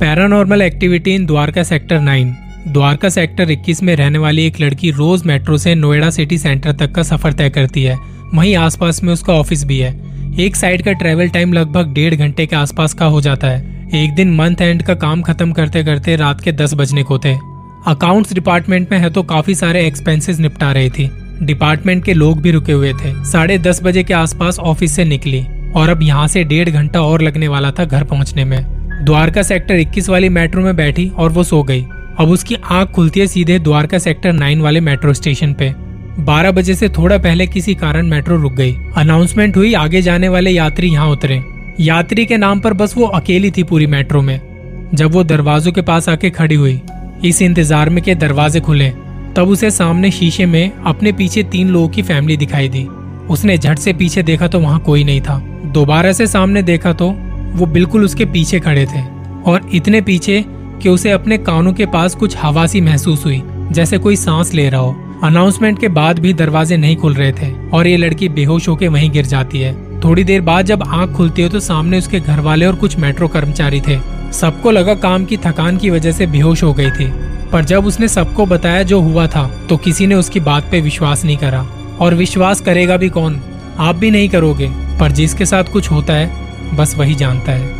Paranormal activity in Dwarka sector nine Dwarka sector 21 में रहने वाली एक लड़की रोज मेट्रो से नोएडा सिटी सेंटर तक का सफ़र तय करती है। वहीं आसपास में उसका ऑफ़िस भी है। एक साइड का ट्रेवल टाइम लगभग डेढ़ घंटे के आसपास का हो जाता है। एक दिन मंथ एंड का काम खत्म करते करते रात के दस बजने को थे। अकाउंट्स डिपार्टमेंट में है तो काफ़ी सारे एक्सपेंसेस निपटा रही थी। डिपार्टमेंट के लोग भी रुके हुए थे। साढ़े दस बजे के आसपास ऑफ़िस से निकली और अब यहाँ से डेढ़ घंटा और लगने वाला था घर पहुँचने में। द्वारका सेक्टर 21 वाली मेट्रो में बैठी और वो सो गई। अब उसकी आँख खुलती है सीधे द्वारका सेक्टर 9 वाले मेट्रो स्टेशन पे। 12 बजे से थोड़ा पहले किसी कारण मेट्रो रुक गई। अनाउंसमेंट हुई, आगे जाने वाले यात्री यहाँ उतरे। यात्री के नाम पर बस वो अकेली थी पूरी मेट्रो में। जब वो दरवाजों के पास आके खड़ी हुई, इस इंतज़ार में के दरवाजे खुले, तब उसे सामने शीशे में अपने पीछे तीन लोगों की फैमिली दिखाई दी। उसने झट से पीछे देखा तो वहाँ कोई नहीं था। दोबारा से सामने देखा तो वो बिल्कुल उसके पीछे खड़े थे और इतने पीछे कि उसे अपने कानों के पास कुछ हवा सी महसूस हुई, जैसे कोई सांस ले रहा हो। अनाउंसमेंट के बाद भी दरवाजे नहीं खुल रहे थे और ये लड़की बेहोश होकर वहीं गिर जाती है। थोड़ी देर बाद जब आँख खुलती है तो सामने उसके घर वाले और कुछ मेट्रो कर्मचारी थे। सबको लगा काम की थकान की वजह से बेहोश हो गई थी। पर जब उसने सबको बताया जो हुआ था तो किसी ने उसकी बात पे विश्वास नहीं करा। और विश्वास करेगा भी कौन? आप भी नहीं करोगे। पर जिसके साथ कुछ होता है बस वही जानता है।